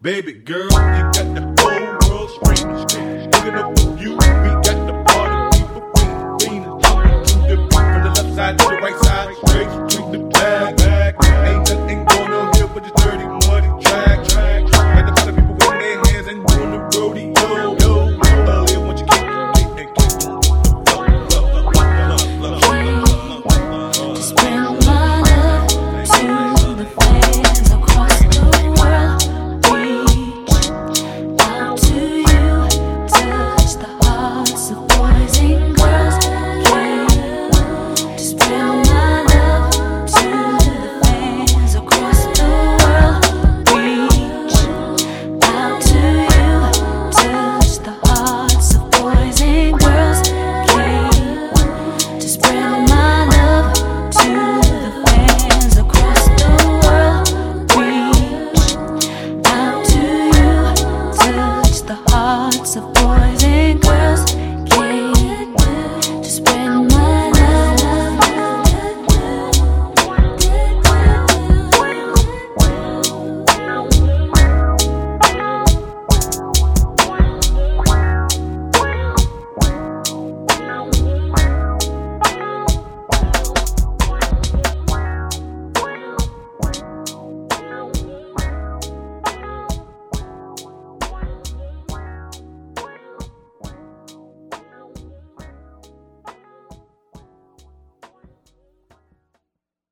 Baby girl, you got the whole world screaming. Looking up with you, we got the party people. Lean, to the from the left side to the right side, straight to the of boys and girls.